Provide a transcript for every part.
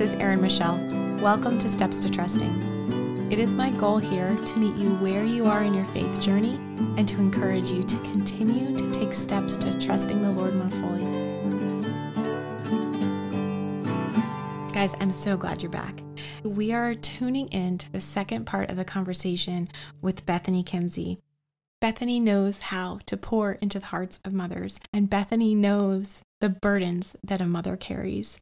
This is Erin Michelle. Welcome to Steps to Trusting. It is my goal here to meet you where you are in your faith journey and to encourage you to continue to take steps to trusting the Lord more fully. Guys, I'm so glad you're back. We are tuning in to the second part of the conversation with Bethany Kimsey. Bethany knows how to pour into the hearts of mothers, and Bethany knows the burdens that a mother carries.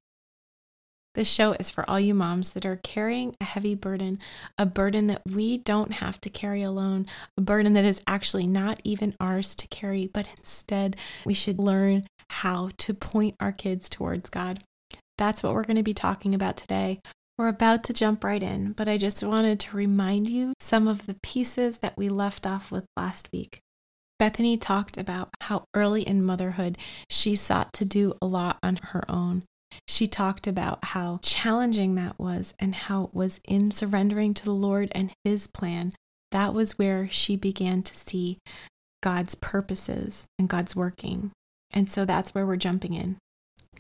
This show is for all you moms that are carrying a heavy burden, a burden that we don't have to carry alone, a burden that is actually not even ours to carry, but instead we should learn how to point our kids towards God. That's what we're going to be talking about today. We're about to jump right in, but I just wanted to remind you some of the pieces that we left off with last week. Bethany talked about how early in motherhood she sought to do a lot on her own. She talked about how challenging that was and how it was in surrendering to the Lord and His plan. That was where she began to see God's purposes and God's working. And so that's where we're jumping in.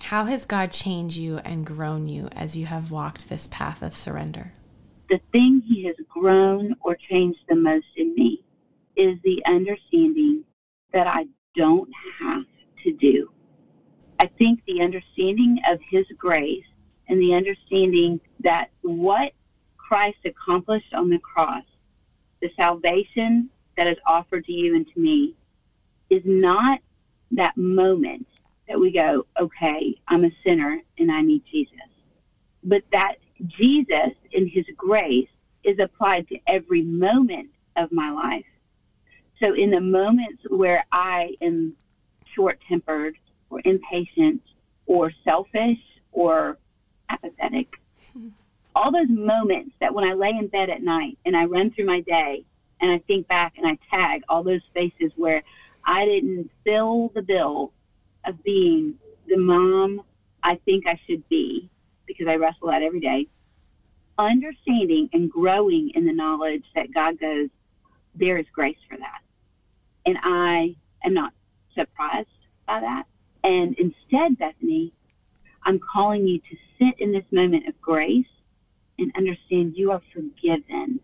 How has God changed you and grown you as you have walked this path of surrender? The thing He has grown or changed the most in me is the understanding that I don't have to do I think the understanding of His grace and the understanding that what Christ accomplished on the cross, the salvation that is offered to you and to me, is not that moment that we go, okay, I'm a sinner and I need Jesus. But that Jesus in his grace is applied to every moment of my life. So in the moments where I am short tempered or impatient or selfish or apathetic. All those moments that when I lay in bed at night and I run through my day and I think back and I tag all those spaces where I didn't fill the bill of being the mom I think I should be because I wrestle that every day. Understanding and growing in the knowledge that God goes, there is grace for that. And I am not surprised by that. And instead, Bethany, I'm calling you to sit in this moment of grace and understand you are forgiven.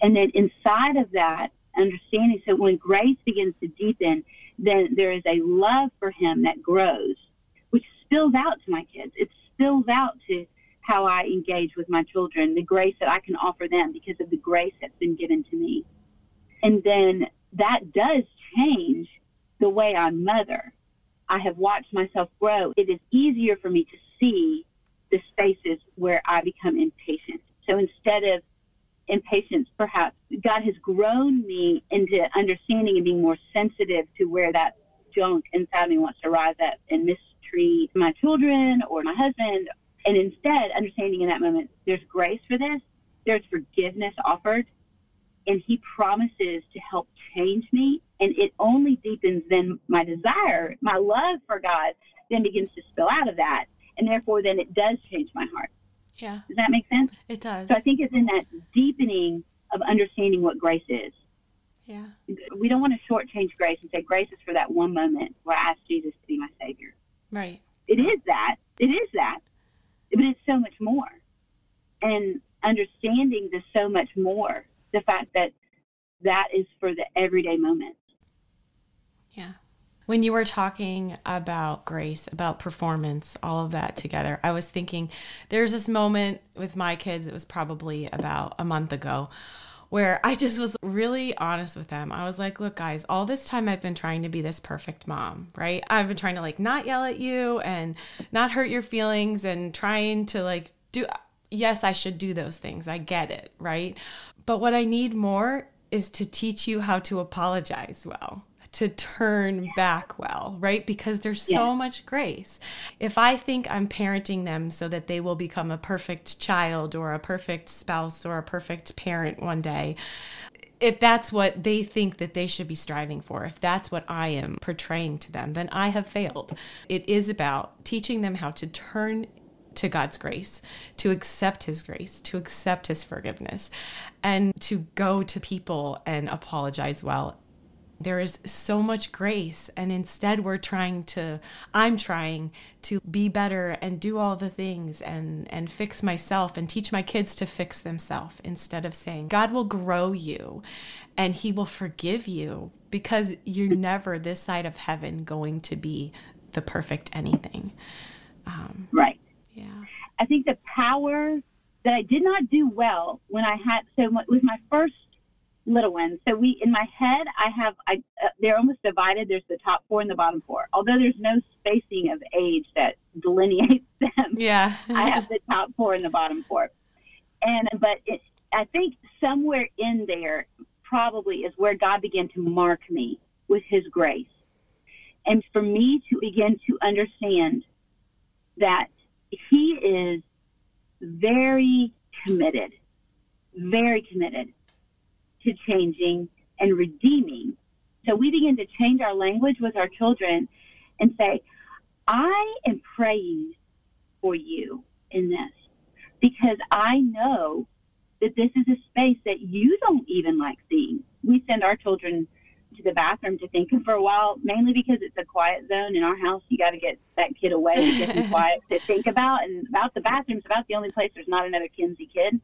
And then inside of that, understanding, so when grace begins to deepen, then there is a love for him that grows, which spills out to my kids. It spills out to how I engage with my children, the grace that I can offer them because of the grace that's been given to me. And then that does change the way I mother. I have watched myself grow. It is easier for me to see the spaces where I become impatient. So instead of impatience, perhaps God has grown me into understanding and being more sensitive to where that junk inside me wants to rise up and mistreat my children or my husband. And instead, understanding in that moment, there's grace for this, there's forgiveness offered, and He promises to help change me and it only deepens then my desire, my love for God, then begins to spill out of that, and therefore then it does change my heart. Yeah. Does that make sense? It does. So I think it's in that deepening of understanding what grace is. Yeah. We don't want to shortchange grace and say grace is for that one moment where I asked Jesus to be my Savior. Right. It is that. It is that. But it's so much more. And understanding the so much more, the fact that that is for the everyday moments. Yeah. When you were talking about grace, about performance, all of that together, I was thinking there's this moment with my kids, it was probably about a month ago, where I just was really honest with them. I was like, look, guys, all this time I've been trying to be this perfect mom, right? I've been trying to like not yell at you and not hurt your feelings and trying to like do, yes, I should do those things. I get it, right? But what I need more is to teach you how to apologize well to turn back well, right? Because there's so yeah. much grace. If I think I'm parenting them so that they will become a perfect child or a perfect spouse or a perfect parent one day, if that's what they think that they should be striving for, if that's what I am portraying to them, then I have failed. It is about teaching them how to turn to God's grace, to accept His grace, to accept His forgiveness, and to go to people and apologize well. There is so much grace and instead we're trying to i'm trying to be better and do all the things and and fix myself and teach my kids to fix themselves instead of saying god will grow you and he will forgive you because you're never this side of heaven going to be the perfect anything. Um, right yeah i think the power that i did not do well when i had so it was my first little ones. So we, in my head, I have, I, uh, they're almost divided. There's the top four and the bottom four. Although there's no spacing of age that delineates them. Yeah. I have the top four and the bottom four. And, but it, I think somewhere in there probably is where God began to mark me with his grace. And for me to begin to understand that he is very committed, very committed to changing and redeeming. So we begin to change our language with our children and say, I am praying for you in this because I know that this is a space that you don't even like seeing. We send our children to the bathroom to think for a while, mainly because it's a quiet zone in our house. You got to get that kid away to get them quiet to think about. And about the bathroom is about the only place there's not another Kimsey kid.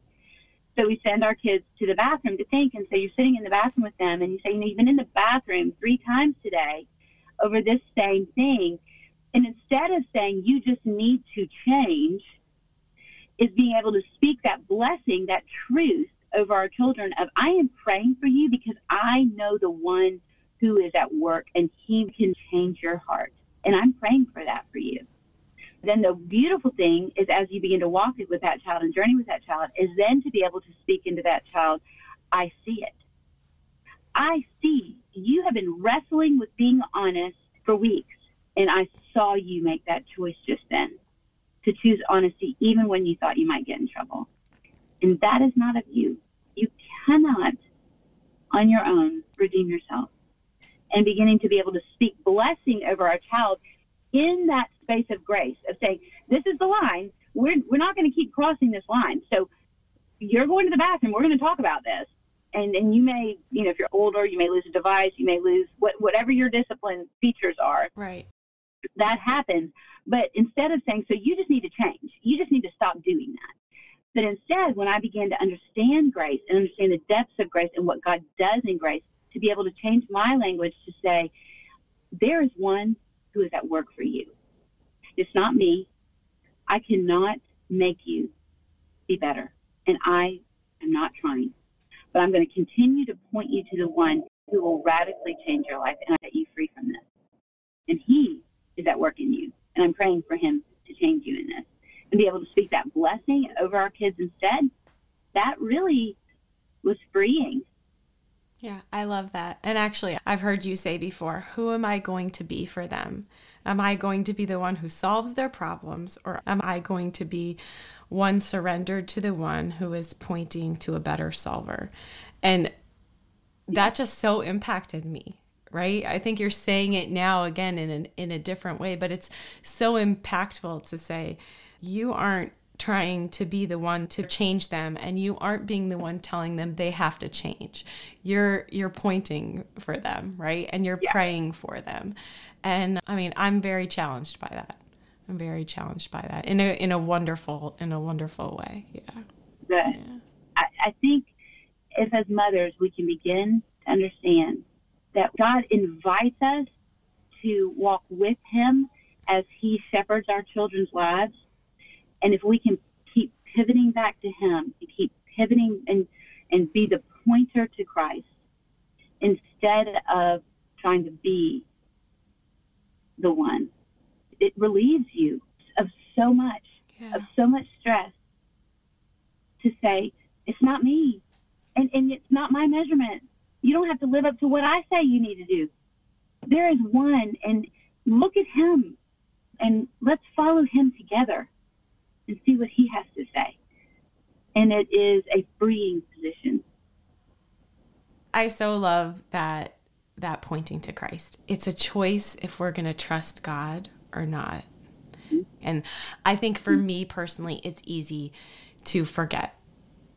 So we send our kids to the bathroom to think. And so you're sitting in the bathroom with them and you say, you know, you've been in the bathroom three times today over this same thing. And instead of saying you just need to change, is being able to speak that blessing, that truth over our children of I am praying for you because I know the one who is at work and he can change your heart. And I'm praying for that for you then the beautiful thing is as you begin to walk with that child and journey with that child is then to be able to speak into that child, I see it. I see you have been wrestling with being honest for weeks, and I saw you make that choice just then to choose honesty even when you thought you might get in trouble. And that is not of you. You cannot on your own redeem yourself. And beginning to be able to speak blessing over our child in that space of grace of saying, this is the line. We're, we're not going to keep crossing this line. So you're going to the bathroom. We're going to talk about this. And, and you may, you know, if you're older, you may lose a device. You may lose what, whatever your discipline features are. Right. That happens. But instead of saying, so you just need to change, you just need to stop doing that. But instead, when I began to understand grace and understand the depths of grace and what God does in grace, to be able to change my language to say, there is one who is at work for you. It's not me. I cannot make you be better. And I am not trying. But I'm going to continue to point you to the one who will radically change your life and set you free from this. And he is at work in you. And I'm praying for him to change you in this. And be able to speak that blessing over our kids instead, that really was freeing. Yeah, I love that. And actually, I've heard you say before, who am I going to be for them? Am I going to be the one who solves their problems, or am I going to be one surrendered to the one who is pointing to a better solver? And that just so impacted me right i think you're saying it now again in a, in a different way but it's so impactful to say you aren't trying to be the one to change them and you aren't being the one telling them they have to change you're you're pointing for them right and you're yeah. praying for them and I mean, I'm very challenged by that. I'm very challenged by that in a in a wonderful in a wonderful way. Yeah. Good. Yeah. I, I think if as mothers we can begin to understand that God invites us to walk with Him as He shepherds our children's lives, and if we can keep pivoting back to Him and keep pivoting and and be the pointer to Christ instead of trying to be the one. It relieves you of so much, yeah. of so much stress to say, it's not me and, and it's not my measurement. You don't have to live up to what I say you need to do. There is one, and look at him and let's follow him together and see what he has to say. And it is a freeing position. I so love that that pointing to Christ. It's a choice if we're going to trust God or not. Mm-hmm. And I think for me personally, it's easy to forget.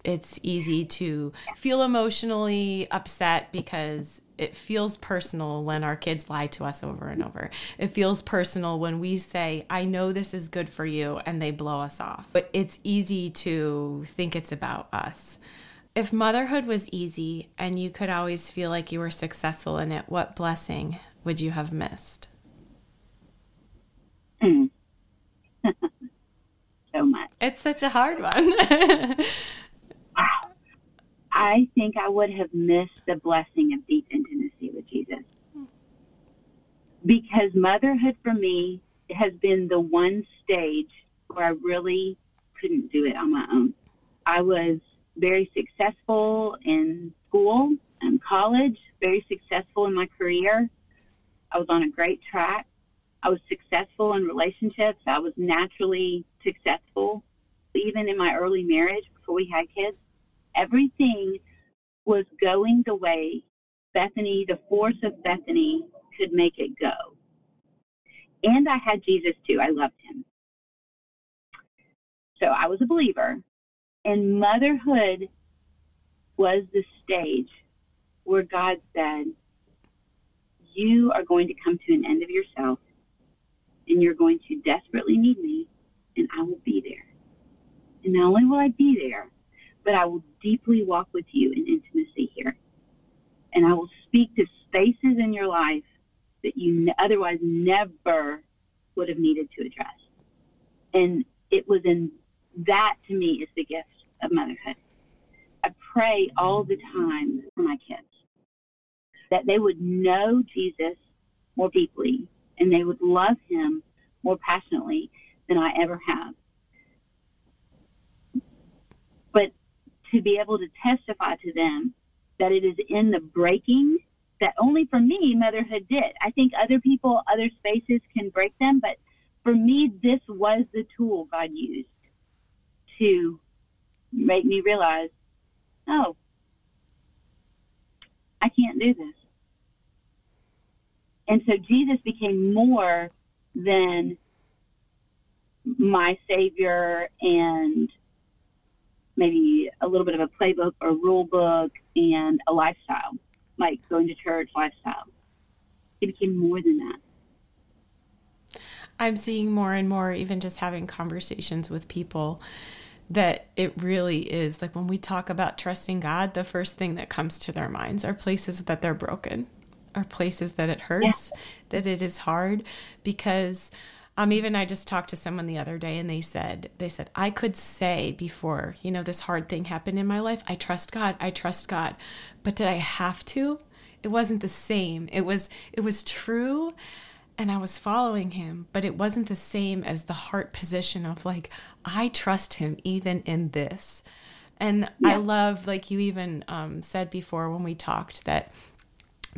It's easy to feel emotionally upset because It feels personal when our kids lie to us over and over. It feels personal when we say, I know this is good for you, and they blow us off. But it's easy to think it's about us. If motherhood was easy and you could always feel like you were successful in it, what blessing would you have missed? Mm. so much. It's such a hard one. I think I would have missed the blessing of deep intimacy with Jesus. Because motherhood for me has been the one stage where I really couldn't do it on my own. I was very successful in school and college, very successful in my career. I was on a great track. I was successful in relationships. I was naturally successful. Even in my early marriage, before we had kids, everything was going the way Bethany, the force of Bethany, could make it go. And I had Jesus too. I loved him. So I was a believer. And motherhood was the stage where God said, You are going to come to an end of yourself and you're going to desperately need me, and I will be there. And not only will I be there, but I will deeply walk with you in intimacy here. And I will speak to spaces in your life that you otherwise never would have needed to address. And it was in that to me is the gift of motherhood. I pray all the time for my kids that they would know Jesus more deeply and they would love him more passionately than I ever have. But to be able to testify to them that it is in the breaking that only for me motherhood did. I think other people, other spaces can break them, but for me, this was the tool God used to make me realize, oh, I can't do this. And so Jesus became more than my Savior and maybe a little bit of a playbook or rule book and a lifestyle, like going to church lifestyle. It became more than that. I'm seeing more and more, even just having conversations with people, that it really is like when we talk about trusting God, the first thing that comes to their minds are places that they're broken are places that it hurts, yeah. that it is hard because um even I just talked to someone the other day and they said they said I could say before, you know, this hard thing happened in my life, I trust God, I trust God. But did I have to? It wasn't the same. It was it was true and I was following him, but it wasn't the same as the heart position of like I trust him even in this. And yeah. I love, like you even um, said before when we talked, that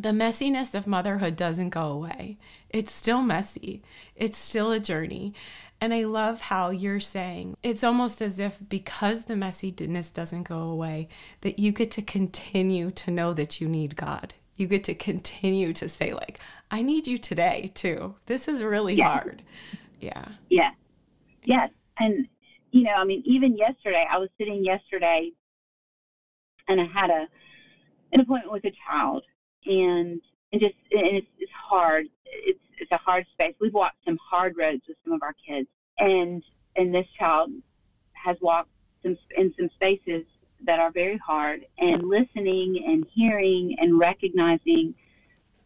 the messiness of motherhood doesn't go away. It's still messy, it's still a journey. And I love how you're saying it's almost as if because the messiness doesn't go away, that you get to continue to know that you need God. You get to continue to say, like, I need you today too. This is really yes. hard. Yeah. Yeah. Yes. And, you know, I mean, even yesterday, I was sitting yesterday and I had a an appointment with a child and and just and it's, it's hard. It's it's a hard space. We've walked some hard roads with some of our kids, and and this child has walked some in some spaces that are very hard. And listening and hearing and recognizing,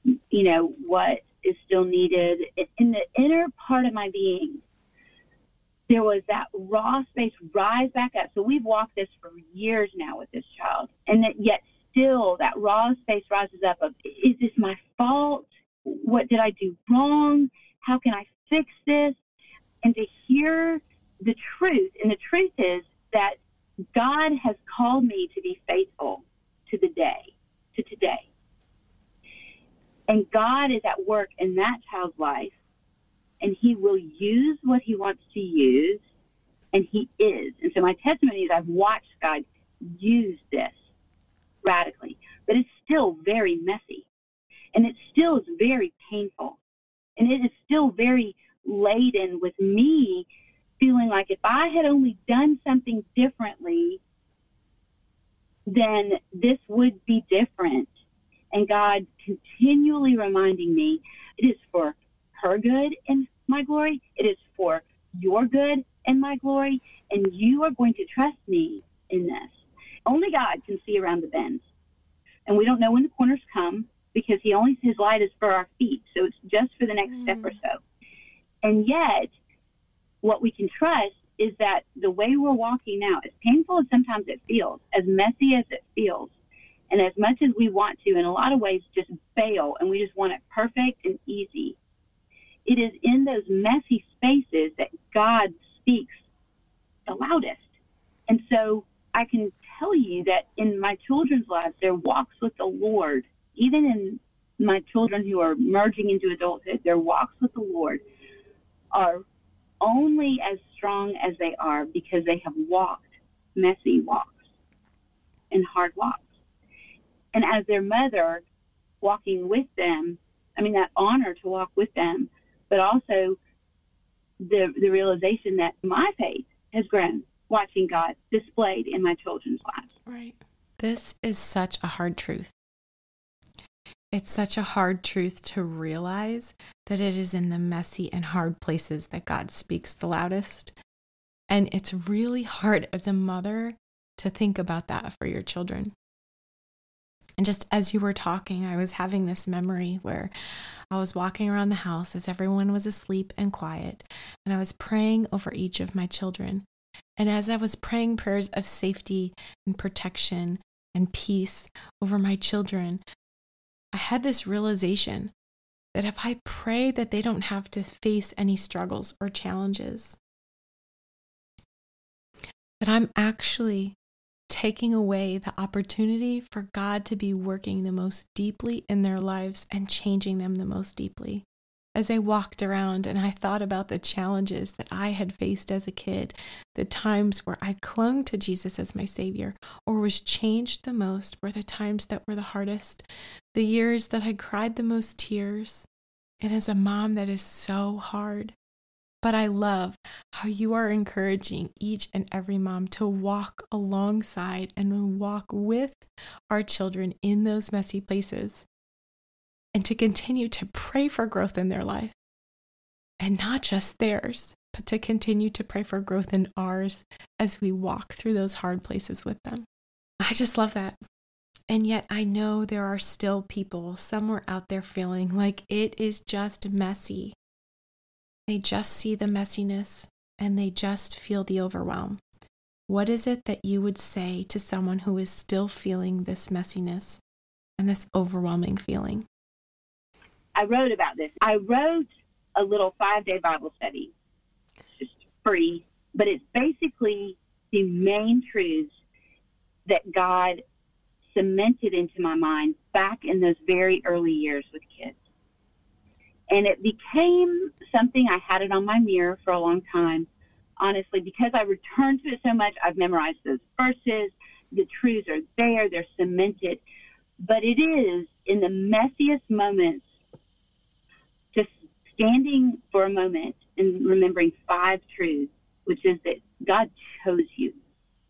you know, what is still needed in the inner part of my being. There was that raw space rise back up. So we've walked this for years now with this child, and that yet still that raw space rises up of is this my fault? What did I do wrong? How can I fix this? And to hear the truth. And the truth is that God has called me to be faithful to the day, to today. And God is at work in that child's life, and He will use what He wants to use, and He is. And so my testimony is I've watched God use this radically, but it's still very messy. And it still is very painful. And it is still very laden with me feeling like if I had only done something differently, then this would be different. And God continually reminding me it is for her good and my glory, it is for your good and my glory, and you are going to trust me in this. Only God can see around the bends. And we don't know when the corners come because he only his light is for our feet. So it's just for the next mm. step or so. And yet what we can trust is that the way we're walking now, as painful as sometimes it feels, as messy as it feels, and as much as we want to, in a lot of ways, just bail and we just want it perfect and easy, it is in those messy spaces that God speaks the loudest. And so I can tell you that in my children's lives, their walks with the Lord, even in my children who are merging into adulthood, their walks with the Lord are only as strong as they are because they have walked messy walks and hard walks. And as their mother, walking with them, I mean, that honor to walk with them, but also the, the realization that my faith has grown watching God displayed in my children's lives. Right. This is such a hard truth. It's such a hard truth to realize that it is in the messy and hard places that God speaks the loudest. And it's really hard as a mother to think about that for your children. And just as you were talking, I was having this memory where I was walking around the house as everyone was asleep and quiet, and I was praying over each of my children. And as I was praying prayers of safety and protection and peace over my children, I had this realization that if I pray that they don't have to face any struggles or challenges, that I'm actually taking away the opportunity for God to be working the most deeply in their lives and changing them the most deeply. As I walked around and I thought about the challenges that I had faced as a kid, the times where I clung to Jesus as my Savior or was changed the most were the times that were the hardest, the years that I cried the most tears. And as a mom, that is so hard. But I love how you are encouraging each and every mom to walk alongside and walk with our children in those messy places and to continue to pray for growth in their life. And not just theirs, but to continue to pray for growth in ours as we walk through those hard places with them. I just love that. And yet, I know there are still people somewhere out there feeling like it is just messy they just see the messiness and they just feel the overwhelm. What is it that you would say to someone who is still feeling this messiness and this overwhelming feeling? I wrote about this. I wrote a little five day Bible study. It's just free, but it's basically the main truths that God cemented into my mind back in those very early years with kids. And it became something I had it on my mirror for a long time. Honestly, because I returned to it so much, I've memorized those verses. The truths are there, they're cemented. But it is in the messiest moments, standing for a moment and remembering five truths, which is that God chose you.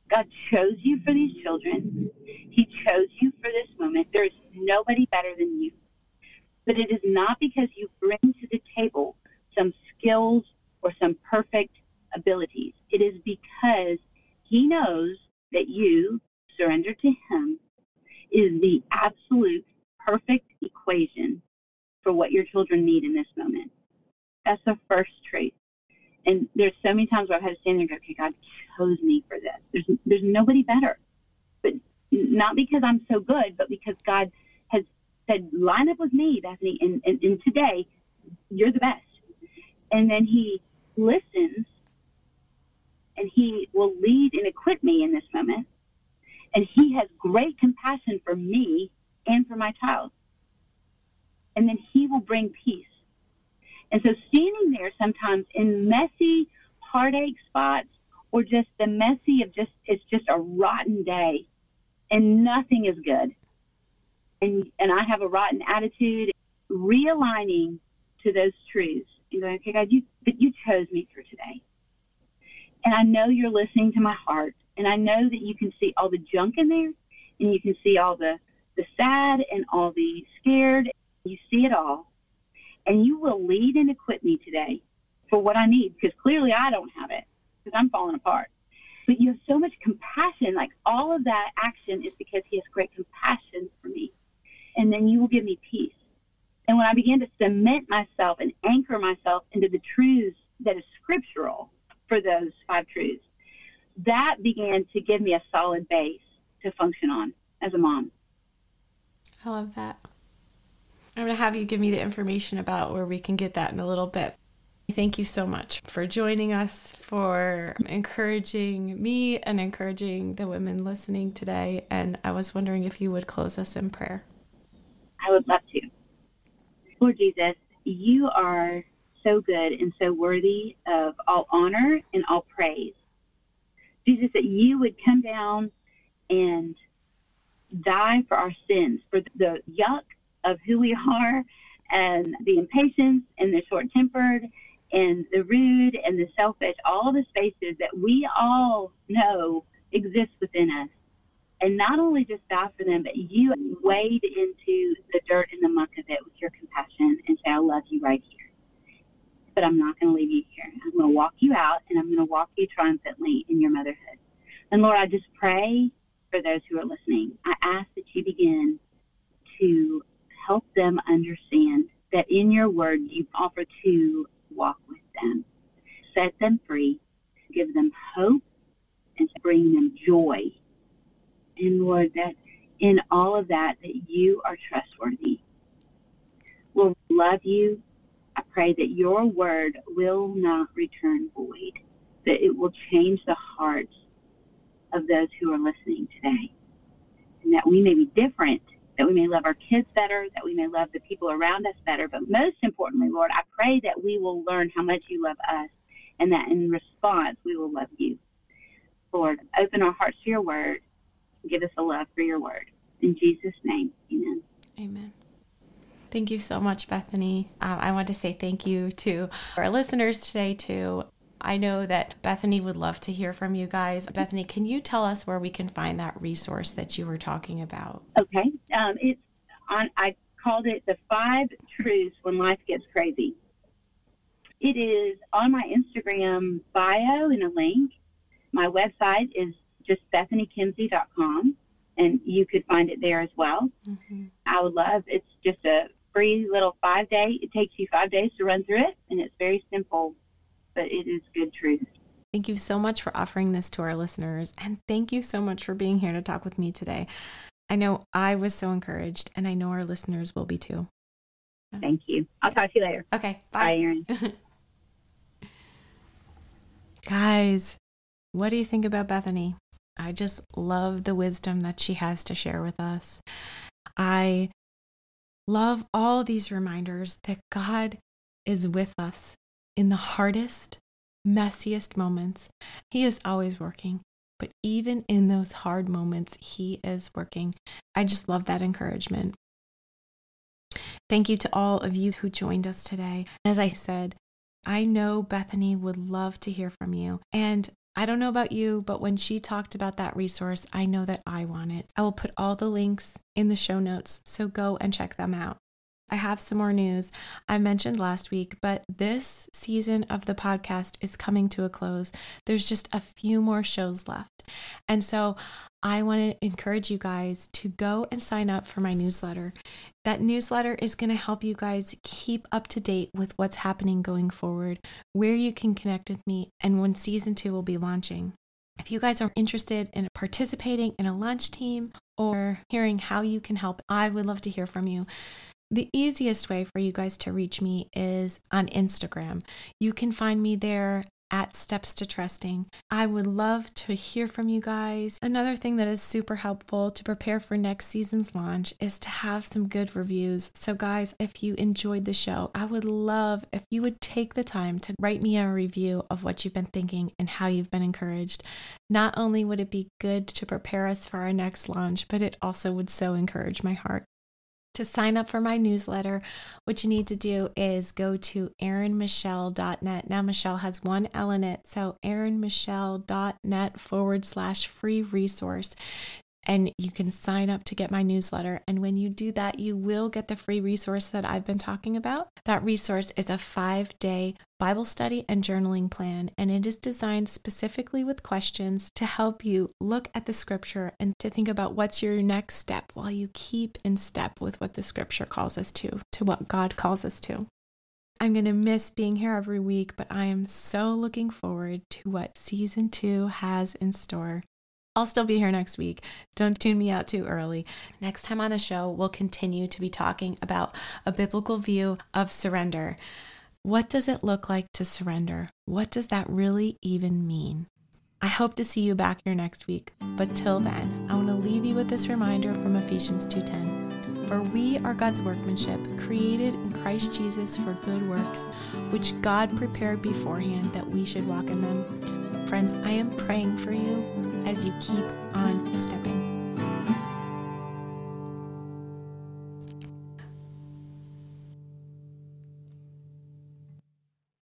God chose you for these children. He chose you for this moment. There is nobody better than you. But it is not because you bring to the table some skills or some perfect abilities. It is because he knows that you surrender to him is the absolute perfect equation for what your children need in this moment. That's the first trait. And there's so many times where I've had to stand there and go, okay, God chose me for this. There's, there's nobody better. But not because I'm so good, but because God has said, line up with me, Bethany, and, and, and today you're the best. And then he listens and he will lead and equip me in this moment. And he has great compassion for me and for my child. And then he will bring peace. And so standing there sometimes in messy heartache spots or just the messy of just, it's just a rotten day and nothing is good and and I have a rotten attitude, realigning to those truths and going, okay, God, you but you chose me for today. And I know you're listening to my heart. And I know that you can see all the junk in there and you can see all the the sad and all the scared. You see it all. And you will lead and equip me today for what I need because clearly I don't have it because I'm falling apart. But you have so much compassion. Like all of that action is because He has great compassion for me. And then you will give me peace. And when I began to cement myself and anchor myself into the truths that is scriptural for those five truths, that began to give me a solid base to function on as a mom. I love that. I'm going to have you give me the information about where we can get that in a little bit. Thank you so much for joining us, for encouraging me and encouraging the women listening today. And I was wondering if you would close us in prayer. I would love to. Lord Jesus, you are so good and so worthy of all honor and all praise. Jesus, that you would come down and die for our sins, for the yuck of who we are and the impatience and the short tempered and the rude and the selfish, all the spaces that we all know exist within us. And not only just die for them, but you wade into the dirt and the muck of it with your compassion and say, I love you right here. But I'm not going to leave you here. I'm going to walk you out and I'm going to walk you triumphantly in your motherhood. And Lord, I just pray for those who are listening. I ask that you begin to help them understand that in your word you offer to walk with them, set them free, give them hope, and bring them joy. And Lord, that in all of that, that you are trustworthy. We'll love you. I pray that your word will not return void, that it will change the hearts of those who are listening today, and that we may be different that we may love our kids better, that we may love the people around us better. But most importantly, Lord, I pray that we will learn how much you love us and that in response, we will love you. Lord, open our hearts to your word. Give us a love for your word. In Jesus' name, amen. Amen. Thank you so much, Bethany. Um, I want to say thank you to our listeners today, too. I know that Bethany would love to hear from you guys. Bethany, can you tell us where we can find that resource that you were talking about? Okay. Um, it's on, I called it the five truths when life gets crazy. It is on my Instagram bio in a link. My website is just bethanykimsey.com, and you could find it there as well. Mm-hmm. I would love it's just a free little five day. It takes you five days to run through it, and it's very simple but it is good truth. Thank you so much for offering this to our listeners. And thank you so much for being here to talk with me today. I know I was so encouraged, and I know our listeners will be too. Thank you. I'll talk to you later. Okay. Bye, bye Erin. Guys, what do you think about Bethany? I just love the wisdom that she has to share with us. I love all these reminders that God is with us in the hardest, messiest moments, He is always working. But even in those hard moments, He is working. I just love that encouragement. Thank you to all of you who joined us today. As I said, I know Bethany would love to hear from you. And I don't know about you, but when she talked about that resource, I know that I want it. I will put all the links in the show notes, so go and check them out. I have some more news I mentioned last week, but this season of the podcast is coming to a close. There's just a few more shows left. And so I want to encourage you guys to go and sign up for my newsletter. That newsletter is going to help you guys keep up to date with what's happening going forward, where you can connect with me, and when season two will be launching. If you guys are interested in participating in a lunch team or hearing how you can help, I would love to hear from you. The easiest way for you guys to reach me is on Instagram. You can find me there at Steps to Trusting. I would love to hear from you guys. Another thing that is super helpful to prepare for next season's launch is to have some good reviews. So, guys, if you enjoyed the show, I would love if you would take the time to write me a review of what you've been thinking and how you've been encouraged. Not only would it be good to prepare us for our next launch, but it also would so encourage my heart to sign up for my newsletter, what you need to do is go to erinmichelle.net. Now, Michelle has one L in it. So, erinmichelle.net forward slash free resource. And you can sign up to get my newsletter. And when you do that, you will get the free resource that I've been talking about. That resource is a five day Bible study and journaling plan, and it is designed specifically with questions to help you look at the scripture and to think about what's your next step while you keep in step with what the scripture calls us to, to what God calls us to. I'm going to miss being here every week, but I am so looking forward to what season two has in store. I'll still be here next week. Don't tune me out too early. Next time on the show, we'll continue to be talking about a biblical view of surrender. What does it look like to surrender? What does that really even mean? I hope to see you back here next week. But till then, I want to leave you with this reminder from Ephesians 2:10. For we are God's workmanship, created in Christ Jesus for good works, which God prepared beforehand that we should walk in them. Friends, I am praying for you as you keep on stepping.